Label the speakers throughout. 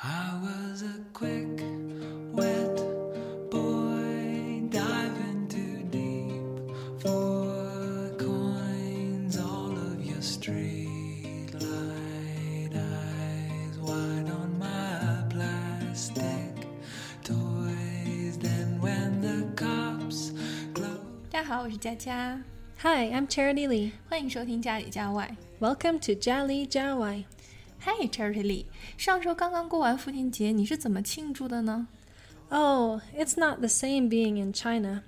Speaker 1: I was a quick, wet boy diving too deep for coins. All of your street light eyes wide on my plastic toys. Then when the cops close.
Speaker 2: 大家好，我是佳佳，
Speaker 3: Hi, I'm Charity Lee.
Speaker 2: 欢迎收听家里家外。
Speaker 3: Welcome to Jali Jawai.
Speaker 2: 嗨，Charity Lee，上周刚刚过完父亲节，你是怎么庆祝的呢？
Speaker 3: Oh, it's not the same being in China.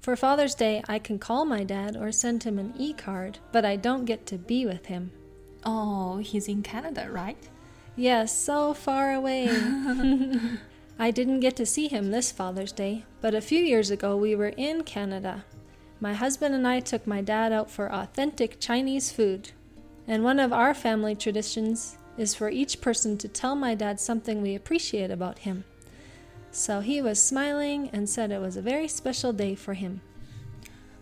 Speaker 3: For Father's Day, I can call my dad or send him an e card, but I don't get to be with him.
Speaker 2: Oh, he's in Canada, right?
Speaker 3: Yes, so far away. I didn't get to see him this Father's Day, but a few years ago we were in Canada. My husband and I took my dad out for authentic Chinese food. And one of our family traditions is for each person to tell my dad something we appreciate about him. So he was smiling and said it was a very special day for him.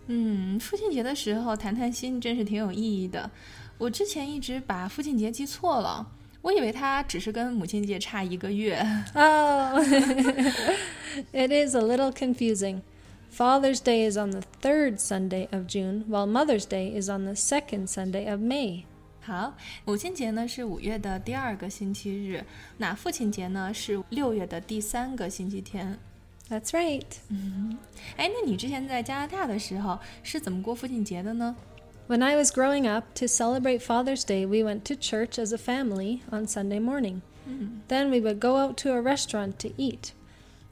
Speaker 2: 嗯，父亲节的时候谈谈心真是挺有意义的。我之前一直把父亲节记错了，我以为它只是跟母亲节差一个月。
Speaker 3: Oh, it is a little confusing. Father's Day is on the third Sunday of June, while Mother's Day is on the second Sunday of May.
Speaker 2: 好，母亲节呢是五月的第二个星期日，那父亲节呢是六月的第三个星期天。
Speaker 3: That's right.
Speaker 2: 哎，那你之前在加拿大的时候是怎么过父亲节的呢？
Speaker 3: When I was growing up, to celebrate Father's Day, we went to church as a family on Sunday morning. Then we would go out to a restaurant to eat.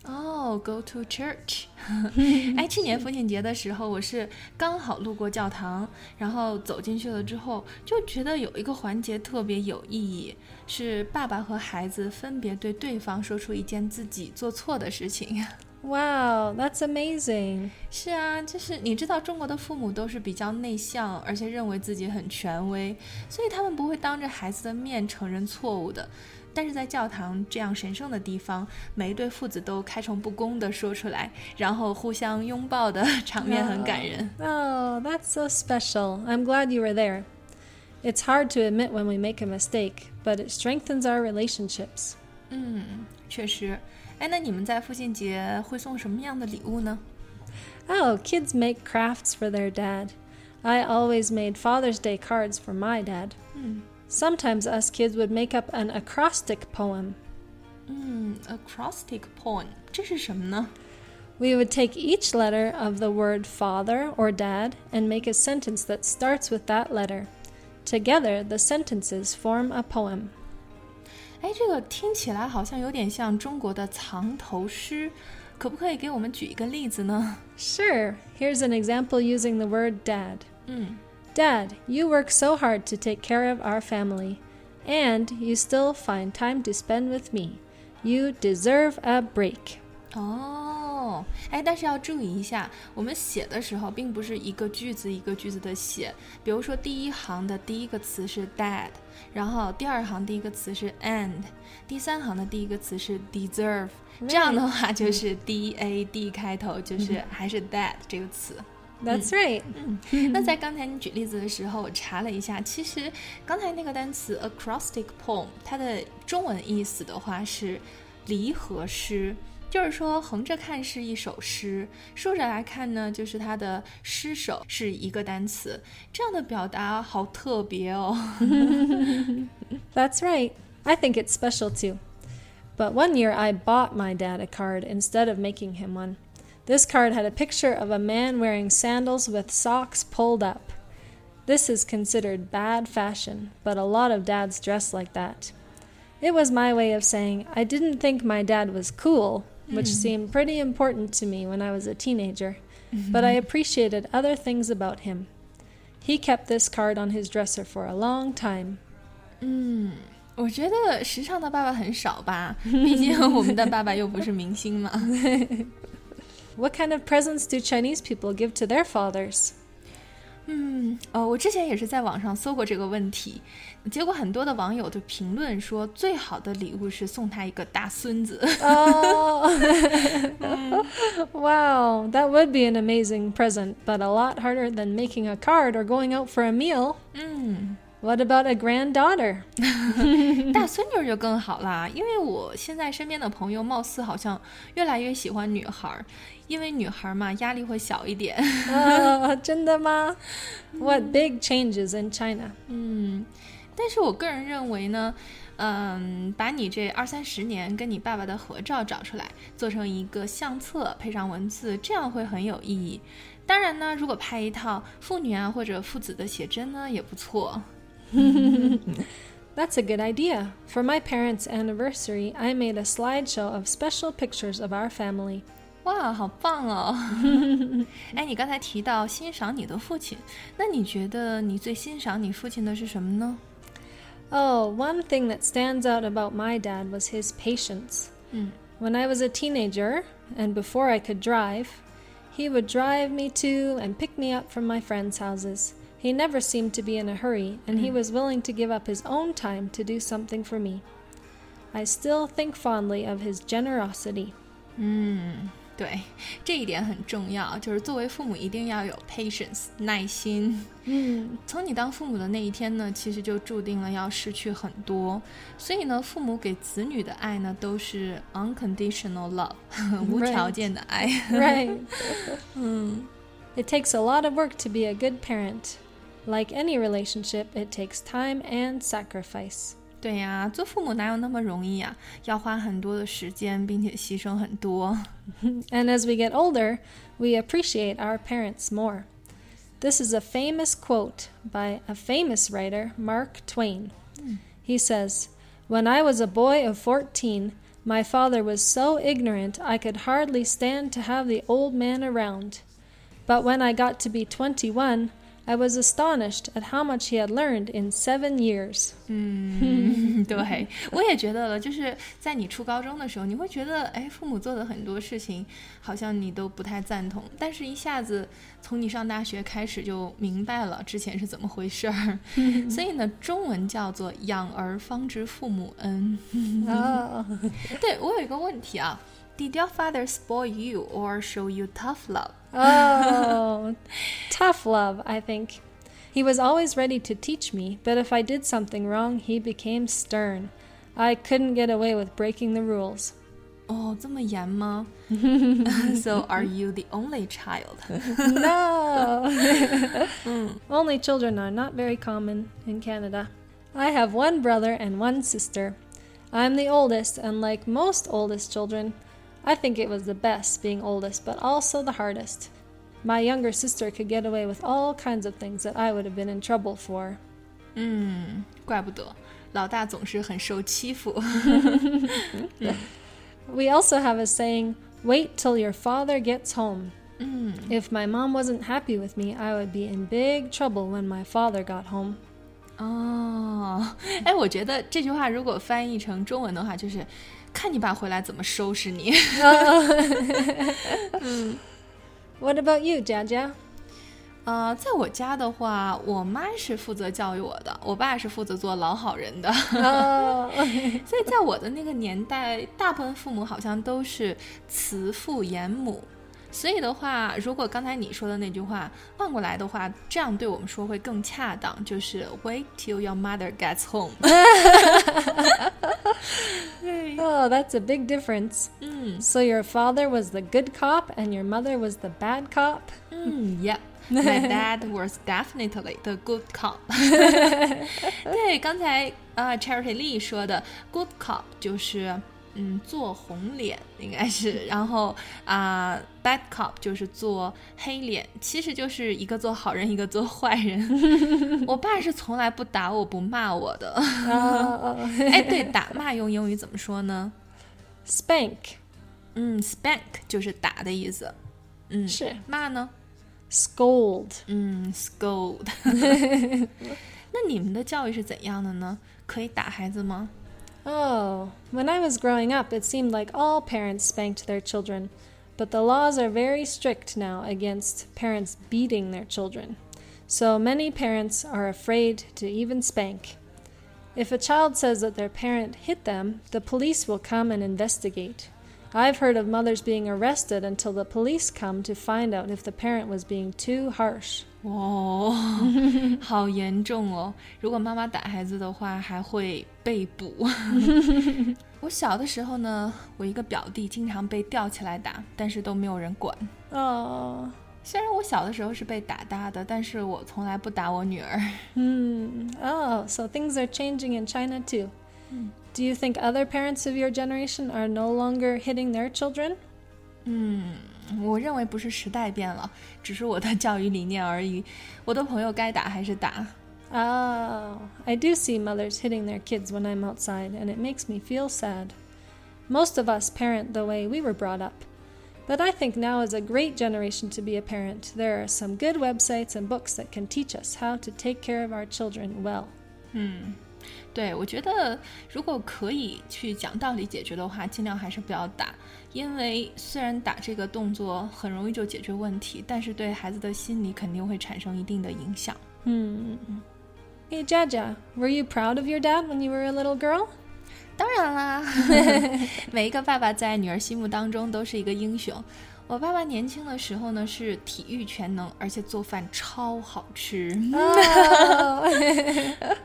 Speaker 2: 哦、g o to church。哎，去年父亲节的时候，我是刚好路过教堂，然后走进去了之后，就觉得有一个环节特别有意义，是爸爸和孩子分别对对方说出一件自己做错的事情。
Speaker 3: Wow, that's amazing.
Speaker 2: 是啊，就是你知道中国的父母都是比较内向，而且认为自己很权威，所以他们不会当着孩子的面承认错误的。但是在教堂这样神圣的地方，每一对父子都开诚布公地说出来，然后互相拥抱的场面很感人。
Speaker 3: Oh, that's so special. I'm glad you were there. It's hard to admit when we make a mistake, but it strengthens our relationships.
Speaker 2: 嗯，确实。哎，那你们在父亲节会送什么样的礼物呢？
Speaker 3: Oh, kids make crafts for their dad. I always made Father's Day cards for my dad. Sometimes us kids would make up an acrostic poem.
Speaker 2: 嗯，acrostic poem，这是什么呢？
Speaker 3: We would take each letter of the word father or dad and make a sentence that starts with that letter. Together, the sentences form a poem.
Speaker 2: 哎，这个听起来好像有点像中国的藏头诗，可不可以给我们举一个例子呢？
Speaker 3: Sure, here's an example using the word dad.
Speaker 2: 嗯，
Speaker 3: Dad, you work so hard to take care of our family, and you still find time to spend with me. You deserve a break.
Speaker 2: 哦，哎，但是要注意一下，我们写的时候并不是一个句子一个句子的写。比如说，第一行的第一个词是 dad，然后第二行第一个词是 and，第三行的第一个词是 deserve。这样的话就是 d a d 开头，就是还是 that 这个词。
Speaker 3: That's right.
Speaker 2: 那在刚才你举例子的时候，我查了一下，其实刚才那个单词 acrostic poem，它的中文意思的话是离合诗，就是说横着看是一首诗，竖着来看呢，就是它的诗首是一个单词。这样的表达好特别哦。
Speaker 3: That's right. I think it's special too. But one year I bought my dad a card instead of making him one. This card had a picture of a man wearing sandals with socks pulled up. This is considered bad fashion, but a lot of dads dress like that. It was my way of saying I didn't think my dad was cool, which seemed pretty important to me when I was a teenager, but I appreciated other things about him. He kept this card on his dresser for a long time.
Speaker 2: 我觉得时尚的爸爸很少吧，毕竟我们的爸爸又不是明星嘛。
Speaker 3: What kind of presents do Chinese people give to their fathers?
Speaker 2: 嗯，呃，我之前也是在网上搜过这个问题，结果很多的网友就评论说，最好的礼物是送他一个大孙子。
Speaker 3: Oh, wow, that would be an amazing present, but a lot harder than making a card or going out for a meal.
Speaker 2: 嗯，
Speaker 3: What about a granddaughter?
Speaker 2: 大孙女儿就更好啦，因为我现在身边的朋友貌似好像越来越喜欢女孩儿，因为女孩儿嘛压力会小一点。
Speaker 3: Uh, 真的吗? What big changes in China?
Speaker 2: 嗯，但是我个人认为呢，嗯，把你这二三十年跟你爸爸的合照找出来，做成一个相册，配上文字，这样会很有意义。当然呢，如果拍一套父女啊或者父子的写真呢，也不错。
Speaker 3: That's a good idea. For my parents' anniversary, I made a slideshow of special pictures of our family.
Speaker 2: 哇，好棒哦！哎，你刚才提到欣赏你的父亲，那你觉得你最欣赏你父亲的是什么呢？
Speaker 3: Oh, one thing that stands out about my dad was his patience.
Speaker 2: 嗯
Speaker 3: When I was a teenager, and before I could drive, he would drive me to and pick me up from my friends' houses. He never seemed to be in a hurry, and he was willing to give up his own time to do something for me. I still think fondly of his generosity.
Speaker 2: 嗯，对，这一点很重要，就是作为父母一定要有 patience 耐心。
Speaker 3: Mm.
Speaker 2: 从你当父母的那一天呢，其实就注定了要失去很多。所以呢，父母给子女的爱呢，都是 unconditional love，无条件的爱。
Speaker 3: Right.
Speaker 2: 嗯
Speaker 3: It takes a lot of work to be a good parent. Like any relationship, it takes time and sacrifice.
Speaker 2: 对呀，做父母哪有那么容易呀？要花很多的时间，并且牺牲很多。
Speaker 3: And as we get older, we appreciate our parents more. This is a famous quote by a famous writer, Mark Twain. He says, When I was a boy of 14, my father was so ignorant I could hardly stand to have the old man around. But when I got to be 21, I was astonished at how much he had learned in seven years.
Speaker 2: 嗯，对，我也觉得了，就是在你初高中的时候，你会觉得，哎，父母做的很多事情，好像你都不太赞同，但是一下子从你上大学开始就明白了之前是怎么回事儿。所以呢，中文叫做“养儿方知父母恩
Speaker 3: oh. ”。
Speaker 2: 对我有一个问题啊，Did your father spoil you or show you tough love？
Speaker 3: Oh, tough love, I think. He was always ready to teach me, but if I did something wrong, he became stern. I couldn't get away with breaking the rules.
Speaker 2: 哦，这么严吗？So are you the only child？
Speaker 3: No! Only children are not very common in Canada. I have one brother and one sister. I'm the oldest, and like most oldest children, I think it was the best being oldest, but also the hardest. My younger sister could get away with all kinds of things that I would have been in trouble for.
Speaker 2: 嗯，怪不得老大总是很受欺负。
Speaker 3: We also have a saying, wait till your father gets home.
Speaker 2: 嗯
Speaker 3: If my mom wasn't happy with me, I would be in big trouble when my father got home.
Speaker 2: 哦，哎，我觉得这句话如果翻译成中文的话，就是 看你爸回来怎么收拾你。
Speaker 3: What about you, Jaja?
Speaker 2: 呃，在我家的话，我妈是负责教育我的，我爸是负责做老好人的。
Speaker 3: Oh,
Speaker 2: 所以在我的那个年代，大部分父母好像都是慈父严母。所以的话，如果刚才你说的那句话换过来的话，这样对我们说会更恰当，就是 Wait till your mother gets home。
Speaker 3: oh, that's a big difference.
Speaker 2: 嗯
Speaker 3: So your father was the good cop and your mother was the bad cop?
Speaker 2: 嗯，Yep。My dad was definitely the good cop 。对，刚才啊、Charity Lee 说的 good cop 就是 嗯做红脸，应该是，然后啊、bad cop 就是做黑脸，其实就是一个做好人，一个做坏人。我爸是从来不打我不骂我的。
Speaker 3: Oh,
Speaker 2: 哎，对，打骂用英语怎么说呢
Speaker 3: ？spank.
Speaker 2: 嗯，spank 就是打的意思。嗯，
Speaker 3: 是
Speaker 2: 骂呢
Speaker 3: ？Scold.
Speaker 2: 嗯，scold。那你们的教育是怎样的呢？可以打孩子吗？
Speaker 3: Oh, when I was growing up, it seemed like all parents spanked their children, but the laws are very strict now against parents beating their children. So many parents are afraid to even spank. If a child says that their parent hit them, the police will come and investigate. I've heard of mothers being arrested until the police come to find out if the parent was being too harsh.
Speaker 2: 哦，好严重哦！如果妈妈打孩子的话，还会被捕。我小的时候呢，我一个表弟经常被吊起来打，但是都没有人管。
Speaker 3: Oh.
Speaker 2: 虽然我小的时候是被打大的，但是我从来不打我女儿。
Speaker 3: Hmm. Oh, so things are changing in China too. Do you think other parents of your generation are no longer hitting their children?
Speaker 2: 嗯，我认为不是时代变了，只是我的教育理念而已。我的朋友该打还是打。
Speaker 3: Oh, I do see mothers hitting their kids when I'm outside, and it makes me feel sad. Most of us parent the way we were brought up. But I think now is a great generation to be a parent. There are some good websites and books that can teach us how to take care of our children well.
Speaker 2: 嗯， 对，我觉得如果可以去讲道理解决的话，尽量还是不要打，因为虽然打这个动作很容易就解决问题，但是对孩子的心理肯定会产生一定的影响。
Speaker 3: Hmm. Hey, Jaja, were you proud of your dad when you were a little girl?
Speaker 2: 当然啦，每一个爸爸在女儿心目当中都是一个英雄。我爸爸年轻的时候呢是体育全能，而且做饭超好吃。
Speaker 3: Oh.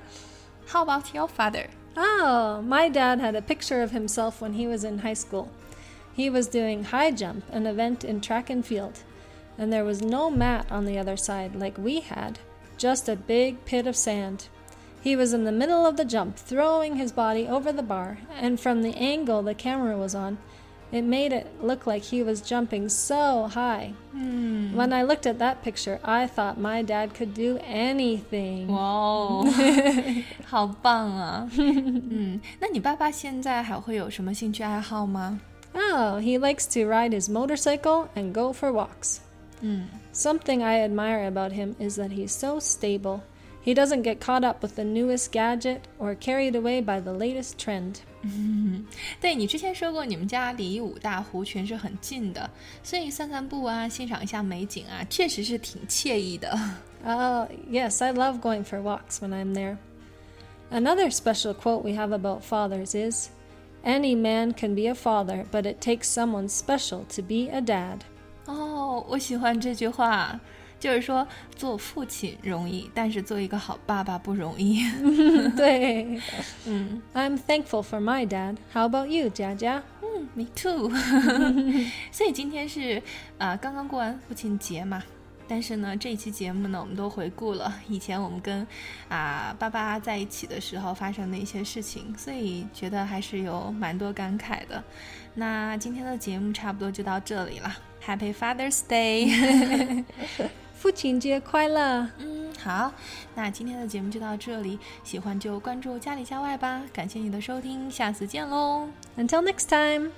Speaker 2: How about your father?
Speaker 3: oh, my dad had a picture of himself when he was in high school. He was doing high jump, an event in track and field, and there was no mat on the other side like we had, just a big pit of sand. He was in the middle of the jump, throwing his body over the bar, and from the angle the camera was on, it made it look like he was jumping so high. When I looked at that picture, I thought my dad could do anything.
Speaker 2: 哇哦，好棒啊！嗯，那你爸爸现在还会有什么兴趣爱好吗？
Speaker 3: Oh, he likes to ride his motorcycle and go for walks.
Speaker 2: 嗯
Speaker 3: Something I admire about him is that he's so stable. He doesn't get caught up with the newest gadget or carried away by the latest trend.
Speaker 2: 对你之前说过，你们家离五大湖群是很近的，所以散散步啊，欣赏一下美景啊，确实是挺惬意的。
Speaker 3: Oh, yes, I love going for walks when I'm there. Another special quote we have about fathers is Any man can be a father, but it takes someone special to be a dad.
Speaker 2: 哦，我喜欢这句话， 就是说做父亲容易，但是做一个好爸爸不容易。
Speaker 3: 对。
Speaker 2: 嗯
Speaker 3: I'm thankful for my dad. How about you, Jaja?
Speaker 2: 嗯，me too。所以今天是啊、呃刚刚过完父亲节嘛。但是呢，这一期节目呢，我们都回顾了以前我们跟啊、爸爸在一起的时候发生的一些事情，所以觉得还是有蛮多感慨的。那今天的节目差不多就到这里了，Happy Father's Day！
Speaker 3: 父亲节快乐！
Speaker 2: 嗯，好，那今天的节目就到这里，喜欢就关注家里家外吧，感谢你的收听，下次见喽。
Speaker 3: Until next time.